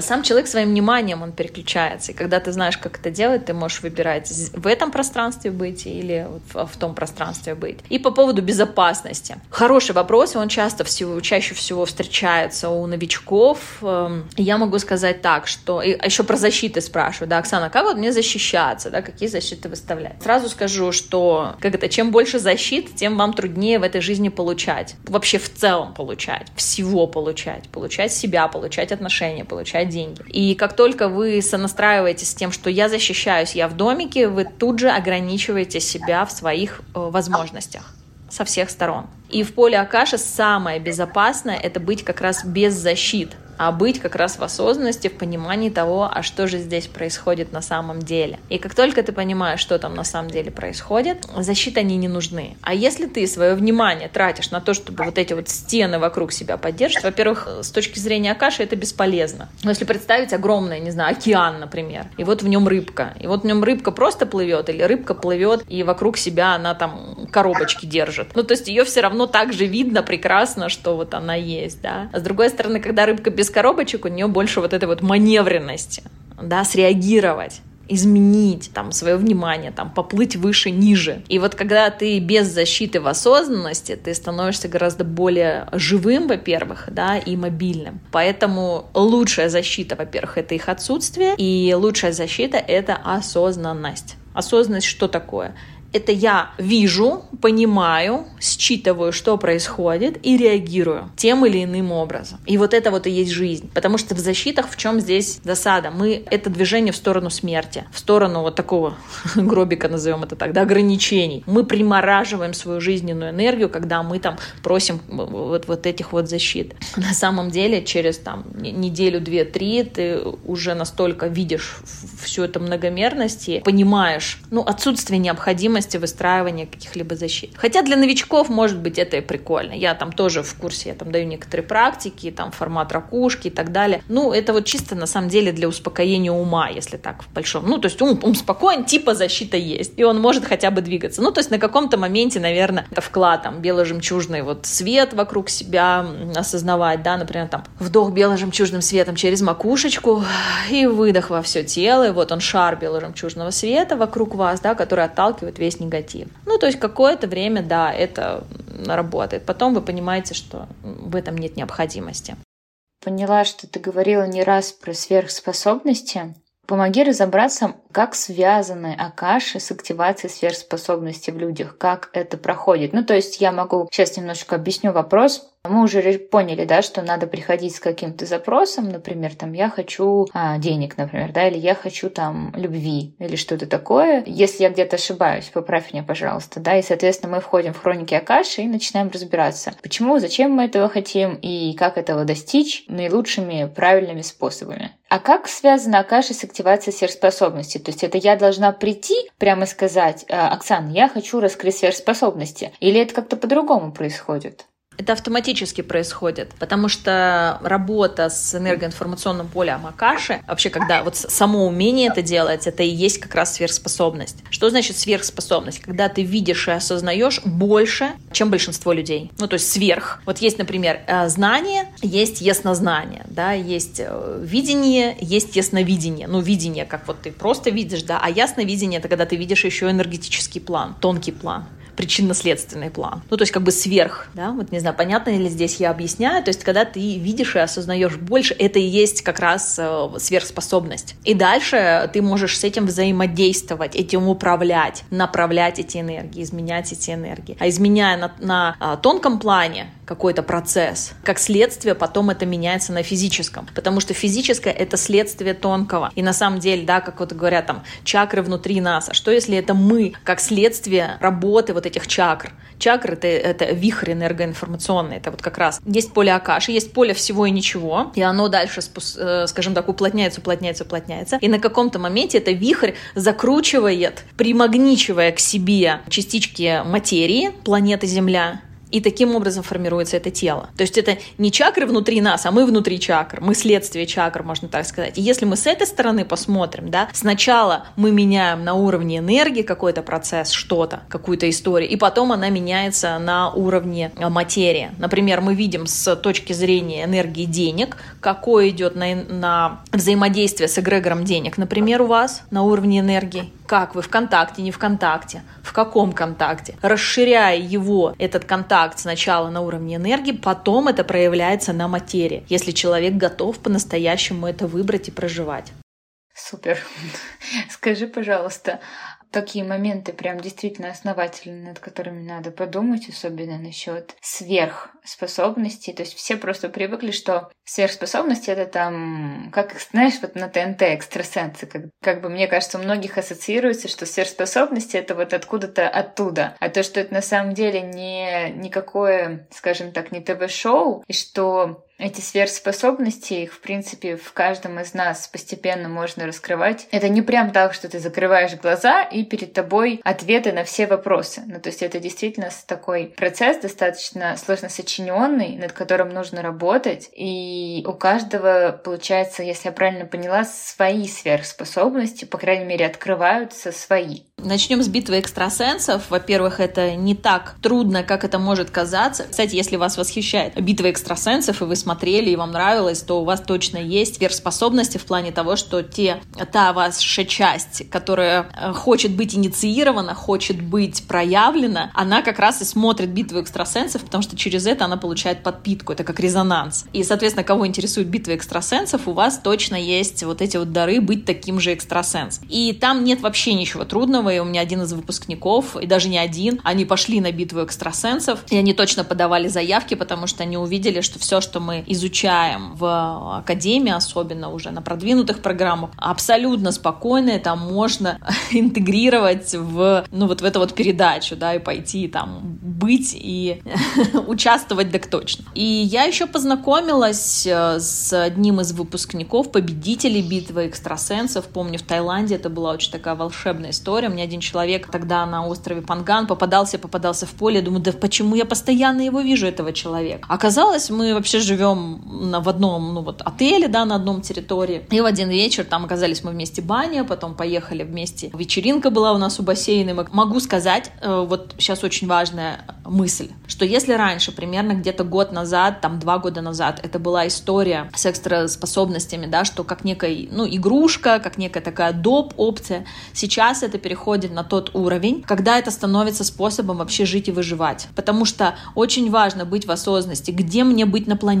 Сам человек своим вниманием, он переключается. И когда ты знаешь, как это делать, ты можешь выбирать в этом пространстве быть или в, в том пространстве быть. И по поводу безопасности. Хороший вопрос, он часто всего, чаще всего встречается у новичков. Эм, я могу сказать так, что... И еще про защиты спрашиваю, да, Оксана, как вот мне защищаться, да, какие защиты выставлять? Сразу скажу, что как это, чем больше защит, тем вам труднее в этой жизни получать. Вообще в целом получать, всего получать. Получать себя, получать отношения, получать деньги. И как только вы сонастраиваетесь с тем, что я защищаюсь, я в домике, вы тут же ограничиваете себя в своих э, возможностях со всех сторон. И в поле Акаши самое безопасное — это быть как раз без защит а быть как раз в осознанности, в понимании того, а что же здесь происходит на самом деле. И как только ты понимаешь, что там на самом деле происходит, защиты они не нужны. А если ты свое внимание тратишь на то, чтобы вот эти вот стены вокруг себя поддерживать, во-первых, с точки зрения Акаши это бесполезно. Но если представить огромный, не знаю, океан, например, и вот в нем рыбка, и вот в нем рыбка просто плывет, или рыбка плывет, и вокруг себя она там коробочки держит. Ну, то есть ее все равно так же видно прекрасно, что вот она есть, да. А с другой стороны, когда рыбка без без коробочек у нее больше вот этой вот маневренности, да, среагировать изменить там свое внимание, там поплыть выше, ниже. И вот когда ты без защиты в осознанности, ты становишься гораздо более живым, во-первых, да, и мобильным. Поэтому лучшая защита, во-первых, это их отсутствие, и лучшая защита — это осознанность. Осознанность что такое? Это я вижу, понимаю, считываю, что происходит и реагирую тем или иным образом. И вот это вот и есть жизнь. Потому что в защитах в чем здесь засада? Мы это движение в сторону смерти, в сторону вот такого [LAUGHS] гробика, назовем это так, да, ограничений. Мы примораживаем свою жизненную энергию, когда мы там просим вот, вот этих вот защит. На самом деле через там неделю, две, три ты уже настолько видишь всю эту многомерность и понимаешь, ну, отсутствие необходимости необходимости выстраивания каких-либо защит. Хотя для новичков, может быть, это и прикольно. Я там тоже в курсе, я там даю некоторые практики, там формат ракушки и так далее. Ну, это вот чисто на самом деле для успокоения ума, если так в большом. Ну, то есть ум, ум спокоен, типа защита есть, и он может хотя бы двигаться. Ну, то есть на каком-то моменте, наверное, это вклад, там, бело-жемчужный вот свет вокруг себя осознавать, да, например, там, вдох бело-жемчужным светом через макушечку и выдох во все тело, и вот он шар бело-жемчужного света вокруг вас, да, который отталкивает весь весь негатив. Ну, то есть какое-то время, да, это работает. Потом вы понимаете, что в этом нет необходимости. Поняла, что ты говорила не раз про сверхспособности. Помоги разобраться, как связаны Акаши с активацией сверхспособностей в людях, как это проходит. Ну, то есть я могу сейчас немножечко объясню вопрос. Мы уже поняли, да, что надо приходить с каким-то запросом, например, там, я хочу а, денег, например, да, или я хочу там любви, или что-то такое. Если я где-то ошибаюсь, поправь меня, пожалуйста, да, и, соответственно, мы входим в хроники Акаши и начинаем разбираться, почему, зачем мы этого хотим и как этого достичь наилучшими правильными способами. А как связана Акаши с активацией сверхспособности? То есть это я должна прийти, прямо сказать, «А, Оксана, я хочу раскрыть сверхспособности, или это как-то по-другому происходит? Это автоматически происходит, потому что работа с энергоинформационным полем Акаши, вообще, когда вот само умение это делать, это и есть как раз сверхспособность. Что значит сверхспособность? Когда ты видишь и осознаешь больше, чем большинство людей. Ну, то есть сверх. Вот есть, например, э, знание, есть яснознание, да, есть э, видение, есть ясновидение. Ну, видение, как вот ты просто видишь, да, а ясновидение — это когда ты видишь еще энергетический план, тонкий план причинно-следственный план. Ну, то есть как бы сверх, да, вот не знаю, понятно ли здесь я объясняю, то есть когда ты видишь и осознаешь больше, это и есть как раз э, сверхспособность. И дальше ты можешь с этим взаимодействовать, этим управлять, направлять эти энергии, изменять эти энергии. А изменяя на, на а, тонком плане, какой-то процесс. Как следствие потом это меняется на физическом, потому что физическое — это следствие тонкого. И на самом деле, да, как вот говорят там, чакры внутри нас. А что если это мы, как следствие работы вот этих чакр? Чакры — это, это вихрь энергоинформационный, это вот как раз есть поле Акаши, есть поле всего и ничего, и оно дальше, э, скажем так, уплотняется, уплотняется, уплотняется, и на каком-то моменте это вихрь закручивает, примагничивая к себе частички материи планеты Земля, И таким образом формируется это тело. То есть это не чакры внутри нас, а мы внутри чакр. Мы следствие чакр, можно так сказать. И если мы с этой стороны посмотрим, да, сначала мы меняем на уровне энергии какой-то процесс, что-то, какую-то историю, и потом она меняется на уровне э, материи. Например, мы видим с точки зрения энергии денег, какое идет на, на взаимодействие с эгрегором денег, например, у вас на уровне энергии. Как вы ВКонтакте, не ВКонтакте, в каком контакте. Расширяя его, этот контакт сначала на уровне энергии, потом это проявляется на материи, если человек готов по-настоящему это выбрать и проживать. Супер. [LAUGHS] Скажи, пожалуйста, такие моменты прям действительно основательные, над которыми надо подумать, особенно насчет сверхспособностей. То есть все просто привыкли, что сверхспособности это там, как, знаешь, вот на ТНТ экстрасенсы. Как, как бы мне кажется, у многих ассоциируется, что сверхспособности это вот откуда-то оттуда. А то, что это на самом деле не никакое, скажем так, не ТВ-шоу, и что эти сверхспособности, их, в принципе, в каждом из нас постепенно можно раскрывать. Это не прям так, что ты закрываешь глаза, и перед тобой ответы на все вопросы. Ну, то есть это действительно такой процесс достаточно сложно сочиненный, над которым нужно работать. И у каждого, получается, если я правильно поняла, свои сверхспособности, по крайней мере, открываются свои. Начнем с битвы экстрасенсов. Во-первых, это не так трудно, как это может казаться. Кстати, если вас восхищает битва экстрасенсов, и вы смотрели, и вам нравилось, то у вас точно есть сверхспособности в плане того, что те, та ваша часть, которая э, хочет быть инициирована, хочет быть проявлена, она как раз и смотрит битву экстрасенсов, потому что через это она получает подпитку, это как резонанс. И, соответственно, кого интересует битва экстрасенсов, у вас точно есть вот эти вот дары быть таким же экстрасенсом. И там нет вообще ничего трудного, и у меня один из выпускников, и даже не один, они пошли на битву экстрасенсов, и они точно подавали заявки, потому что они увидели, что все, что мы изучаем в академии, особенно уже на продвинутых программах, абсолютно спокойно, там можно [LAUGHS] интегрировать в, ну, вот в эту вот передачу, да, и пойти там быть и [LAUGHS] участвовать так точно. И я еще познакомилась э, с одним из выпускников, победителей битвы экстрасенсов, помню, в Таиланде это была очень такая волшебная история, мне один человек тогда на острове Панган попадался, попадался в поле. Я думаю, да почему я постоянно его вижу, этого человека? Оказалось, мы вообще живем в одном ну, вот, отеле, да, на одном территории. И в один вечер там оказались мы вместе баня, потом поехали вместе. Вечеринка была у нас у бассейна. Могу сказать, э, вот сейчас очень важная мысль, что если раньше, примерно где-то год назад, там два года назад, это была история с экстраспособностями, да, что как некая, ну, игрушка, как некая такая доп. опция, сейчас это переходит на тот уровень, когда это становится способом вообще жить и выживать. Потому что очень важно быть в осознанности, где мне быть на планете,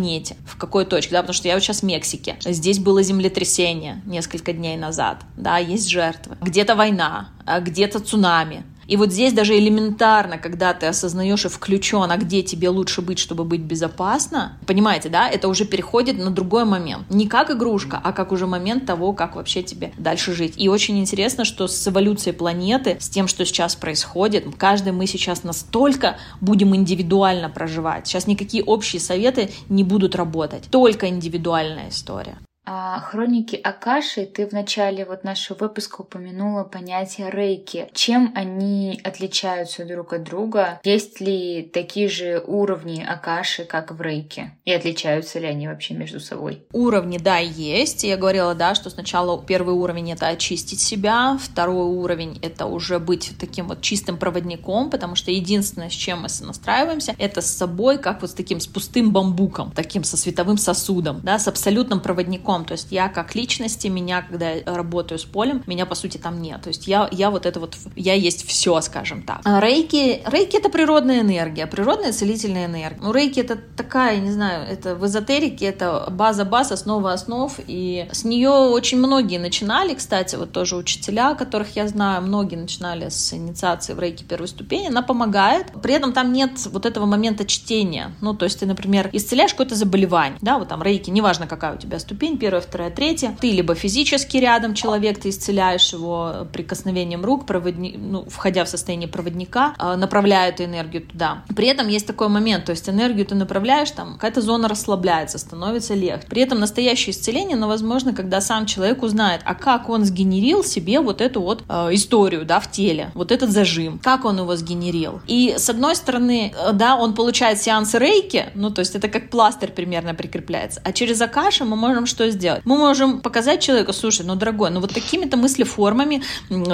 в какой точке, да, потому что я вот сейчас в Мексике. Здесь было землетрясение несколько дней назад, да, есть жертвы. Где-то война, а где-то цунами, и вот здесь даже элементарно, когда ты осознаешь и включен, а где тебе лучше быть, чтобы быть безопасно, понимаете, да, это уже переходит на другой момент. Не как игрушка, а как уже момент того, как вообще тебе дальше жить. И очень интересно, что с эволюцией планеты, с тем, что сейчас происходит, каждый мы сейчас настолько будем индивидуально проживать. Сейчас никакие общие советы не будут работать. Только индивидуальная история. А хроники Акаши, ты в начале вот нашего выпуска упомянула понятие рейки. Чем они отличаются друг от друга? Есть ли такие же уровни Акаши, как в рейке? И отличаются ли они вообще между собой? Уровни, да, есть. Я говорила, да, что сначала первый уровень — это очистить себя, второй уровень — это уже быть таким вот чистым проводником, потому что единственное, с чем мы настраиваемся, это с собой, как вот с таким, с пустым бамбуком, таким со световым сосудом, да, с абсолютным проводником целиком. То есть я как личности, меня, когда я работаю с полем, меня по сути там нет. То есть я, я вот это вот, я есть все, скажем так. А рейки, рейки это природная энергия, природная целительная энергия. Ну, рейки это такая, не знаю, это в эзотерике, это база баз, основа основ, и с нее очень многие начинали, кстати, вот тоже учителя, которых я знаю, многие начинали с инициации в рейки первой ступени, она помогает, при этом там нет вот этого момента чтения, ну, то есть ты, например, исцеляешь какое-то заболевание, да, вот там рейки, неважно, какая у тебя ступень, первое, второе, третье. Ты либо физически рядом человек, ты исцеляешь его прикосновением рук, проводни... ну, входя в состояние проводника, а, направляя эту энергию туда. При этом есть такой момент, то есть энергию ты направляешь, там какая-то зона расслабляется, становится легче. При этом настоящее исцеление, но возможно, когда сам человек узнает, а как он сгенерил себе вот эту вот э, историю, да, в теле, вот этот зажим, как он его сгенерил. И с одной стороны, э, да, он получает сеансы рейки, ну, то есть это как пластырь примерно прикрепляется, а через Акаши мы можем что сделать? Мы можем показать человеку, слушай, ну, дорогой, ну, вот такими-то мыслеформами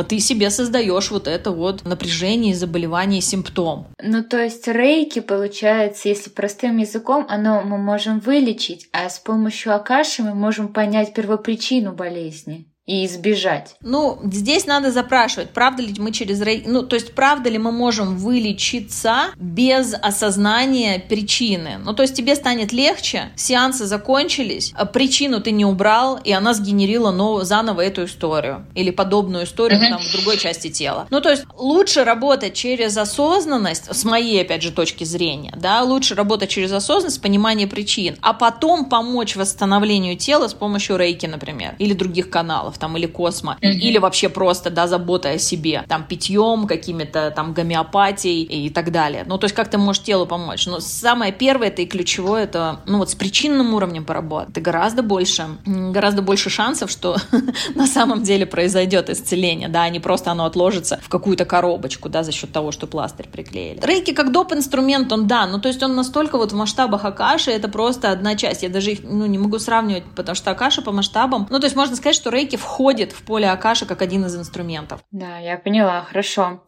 ты себе создаешь вот это вот напряжение, заболевание, симптом. Ну, то есть рейки, получается, если простым языком, оно мы можем вылечить, а с помощью Акаши мы можем понять первопричину болезни и избежать. Ну, здесь надо запрашивать, правда ли мы через. Ну, то есть, правда ли мы можем вылечиться без осознания причины? Ну, то есть, тебе станет легче, сеансы закончились, а причину ты не убрал, и она сгенерила новую, заново эту историю. Или подобную историю uh-huh. там в другой части тела. Ну, то есть, лучше работать через осознанность, с моей, опять же, точки зрения, да, лучше работать через осознанность, понимание причин, а потом помочь восстановлению тела с помощью рейки, например, или других каналов там или космо, mm-hmm. или вообще просто, да, забота о себе, там, питьем, какими-то там гомеопатией и так далее. Ну, то есть как ты можешь телу помочь? Но самое первое, это и ключевое, это, ну, вот с причинным уровнем поработать. Ты гораздо больше, гораздо больше шансов, что [LAUGHS] на самом деле произойдет исцеление, да, а не просто оно отложится в какую-то коробочку, да, за счет того, что пластырь приклеили. Рейки как доп. инструмент, он, да, ну, то есть он настолько вот в масштабах Акаши, это просто одна часть. Я даже их, ну, не могу сравнивать, потому что Акаша по масштабам, ну, то есть можно сказать, что рейки входит в поле Акаши как один из инструментов. Да, я поняла, хорошо.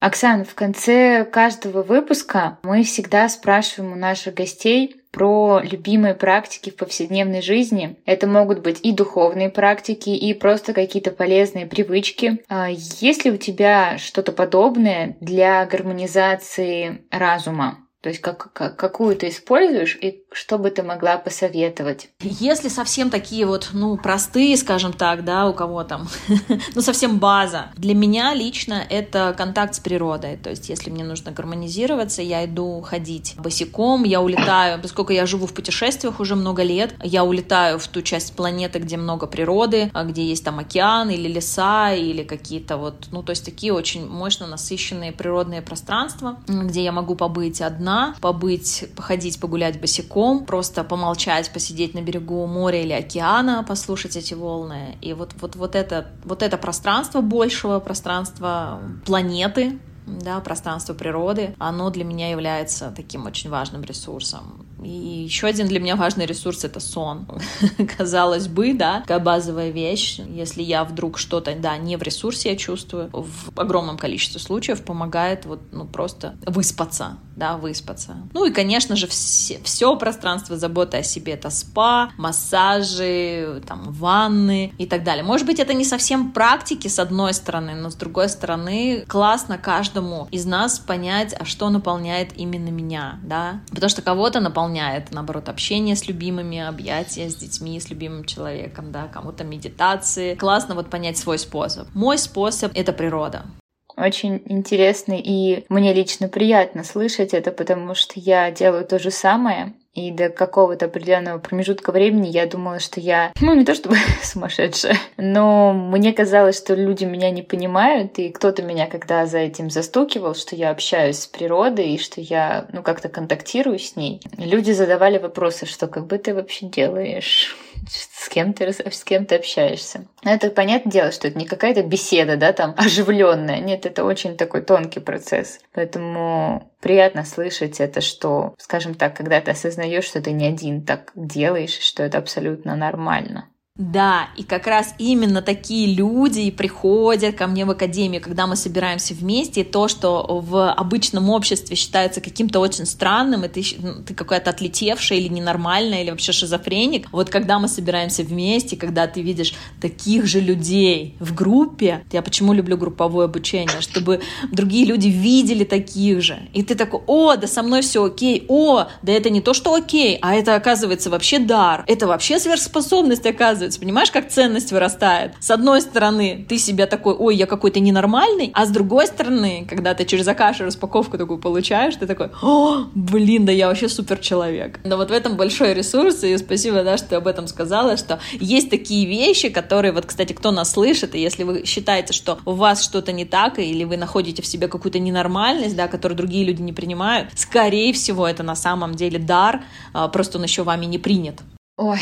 Оксана, в конце каждого выпуска мы всегда спрашиваем у наших гостей про любимые практики в повседневной жизни. Это могут быть и духовные практики, и просто какие-то полезные привычки. А есть ли у тебя что-то подобное для гармонизации разума? То есть как, как, какую ты используешь и что бы ты могла посоветовать? Если совсем такие вот, ну, простые, скажем так, да, у кого там, [LAUGHS] ну, совсем база. Для меня лично это контакт с природой. То есть если мне нужно гармонизироваться, я иду ходить босиком, я улетаю, [COUGHS] поскольку я живу в путешествиях уже много лет, я улетаю в ту часть планеты, где много природы, а где есть там океан или леса, или какие-то вот, ну, то есть такие очень мощно насыщенные природные пространства, где я могу побыть одна, побыть, походить, погулять босиком, просто помолчать, посидеть на берегу моря или океана, послушать эти волны. И вот, вот, вот, это, вот это пространство большего, пространства планеты, да, пространство природы, оно для меня является таким очень важным ресурсом. И еще один для меня важный ресурс — это сон. [LAUGHS] Казалось бы, да, такая базовая вещь. Если я вдруг что-то, да, не в ресурсе я чувствую, в огромном количестве случаев помогает вот, ну, просто выспаться, да, выспаться. Ну и, конечно же, все, все пространство заботы о себе — это спа, массажи, там, ванны и так далее. Может быть, это не совсем практики, с одной стороны, но с другой стороны, классно каждому из нас понять, а что наполняет именно меня, да, потому что кого-то наполняет наполняет, наоборот, общение с любимыми, объятия с детьми, с любимым человеком, да, кому-то медитации. Классно вот понять свой способ. Мой способ — это природа. Очень интересно, и мне лично приятно слышать это, потому что я делаю то же самое. И до какого-то определенного промежутка времени я думала, что я, ну, не то чтобы [LAUGHS] сумасшедшая, но мне казалось, что люди меня не понимают, и кто-то меня когда за этим застукивал, что я общаюсь с природой, и что я, ну, как-то контактирую с ней. Люди задавали вопросы, что как бы ты вообще делаешь? [LAUGHS] с кем ты, с кем ты общаешься. Это понятное дело, что это не какая-то беседа, да, там, [LAUGHS] оживленная. Нет, это очень такой тонкий процесс. Поэтому приятно слышать это, что, скажем так, когда ты осознаешь, что ты не один так делаешь, что это абсолютно нормально. Да, и как раз именно такие люди приходят ко мне в академию, когда мы собираемся вместе, и то, что в обычном обществе считается каким-то очень странным, и ты, ну, ты какая-то отлетевшая или ненормальная, или вообще шизофреник, вот когда мы собираемся вместе, когда ты видишь таких же людей в группе, я почему люблю групповое обучение, чтобы другие люди видели таких же, и ты такой, о, да со мной все окей, о, да это не то, что окей, а это оказывается вообще дар, это вообще сверхспособность оказывается, оказывается. Понимаешь, как ценность вырастает? С одной стороны, ты себя такой, ой, я какой-то ненормальный, а с другой стороны, когда ты через Акашу распаковку такую получаешь, ты такой, о, блин, да я вообще супер человек. Но вот в этом большой ресурс, и спасибо, да, что ты об этом сказала, что есть такие вещи, которые, вот, кстати, кто нас слышит, и если вы считаете, что у вас что-то не так, или вы находите в себе какую-то ненормальность, да, которую другие люди не принимают, скорее всего, это на самом деле дар, а, просто он еще вами не принят. Ой,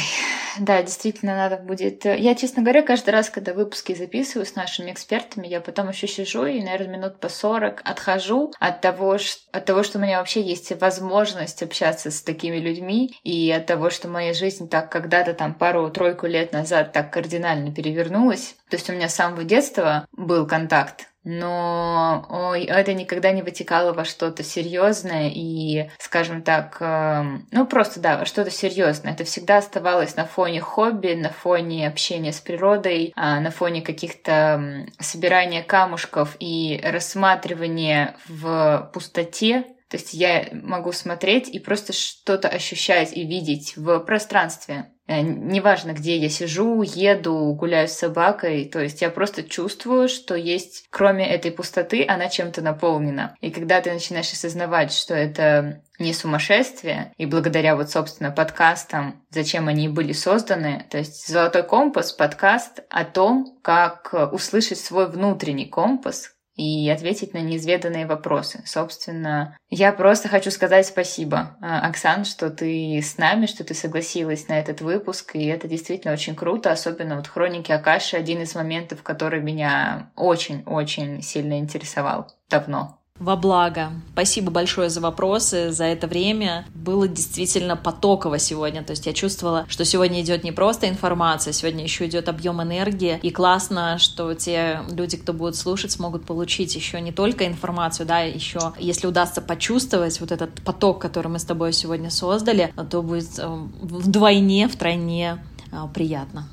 да, действительно надо будет. Я, честно говоря, каждый раз, когда выпуски записываю с нашими экспертами, я потом еще сижу и, наверное, минут по 40 отхожу от того, что, от того, что у меня вообще есть возможность общаться с такими людьми, и от того, что моя жизнь так когда-то там пару-тройку лет назад так кардинально перевернулась. То есть у меня с самого детства был контакт но ой, это никогда не вытекало во что-то серьезное и, скажем так, эм, ну просто да, что-то серьезное. Это всегда оставалось на фоне хобби, на фоне общения с природой, а, на фоне каких-то собирания камушков и рассматривания в пустоте то есть я могу смотреть и просто что-то ощущать и видеть в пространстве. Э, неважно, где я сижу, еду, гуляю с собакой, то есть я просто чувствую, что есть, кроме этой пустоты, она чем-то наполнена. И когда ты начинаешь осознавать, что это не сумасшествие, и благодаря вот, собственно, подкастам, зачем они были созданы, то есть «Золотой компас» — подкаст о том, как услышать свой внутренний компас, и ответить на неизведанные вопросы. Собственно, я просто хочу сказать спасибо, а, Оксан, что ты с нами, что ты согласилась на этот выпуск, и это действительно очень круто, особенно вот «Хроники Акаши» — один из моментов, который меня очень-очень сильно интересовал давно во благо. Спасибо большое за вопросы, за это время. Было действительно потоково сегодня. То есть я чувствовала, что сегодня идет не просто информация, сегодня еще идет объем энергии. И классно, что те люди, кто будут слушать, смогут получить еще не только информацию, да, еще, если удастся почувствовать вот этот поток, который мы с тобой сегодня создали, то будет э, вдвойне, втройне э, приятно.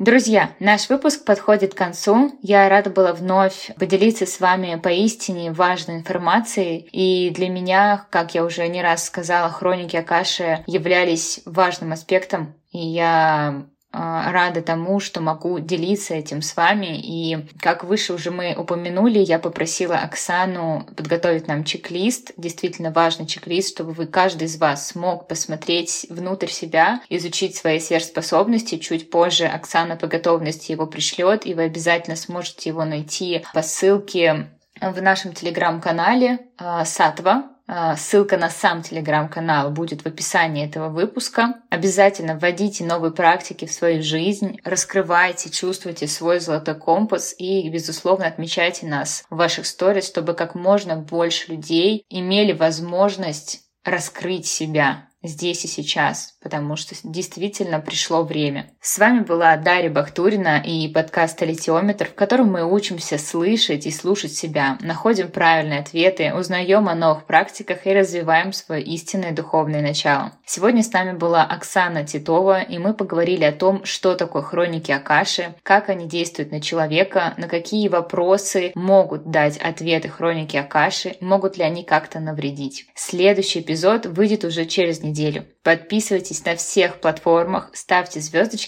Друзья, наш выпуск подходит к концу. Я рада была вновь поделиться с вами поистине важной информацией. И для меня, как я уже не раз сказала, хроники Акаши являлись важным аспектом. И я рада тому, что могу делиться этим с вами. И как выше уже мы упомянули, я попросила Оксану подготовить нам чек-лист, действительно важный чек-лист, чтобы вы, каждый из вас смог посмотреть внутрь себя, изучить свои сверхспособности. Чуть позже Оксана по готовности его пришлет, и вы обязательно сможете его найти по ссылке в нашем телеграм-канале а, Сатва, а, ссылка на сам телеграм-канал будет в описании этого выпуска. Обязательно вводите новые практики в свою жизнь, раскрывайте, чувствуйте свой золотой компас и, безусловно, отмечайте нас в ваших сторис, чтобы как можно больше людей имели возможность раскрыть себя, здесь и сейчас, потому что действительно пришло время. С вами была Дарья Бахтурина и подкаст «Алитиометр», в котором мы учимся слышать и слушать себя, находим правильные ответы, узнаем о новых практиках и развиваем свое истинное духовное начало. Сегодня с нами была Оксана Титова, и мы поговорили о том, что такое хроники Акаши, как они действуют на человека, на какие вопросы могут дать ответы хроники Акаши, могут ли они как-то навредить. Следующий эпизод выйдет уже через неделю. Подписывайтесь на всех платформах, ставьте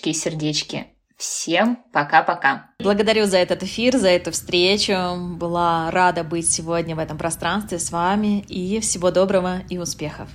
звездочки и сердечки. Всем пока-пока. Благодарю за этот эфир, за эту встречу. Была рада быть сегодня в этом пространстве с вами. И всего доброго и успехов.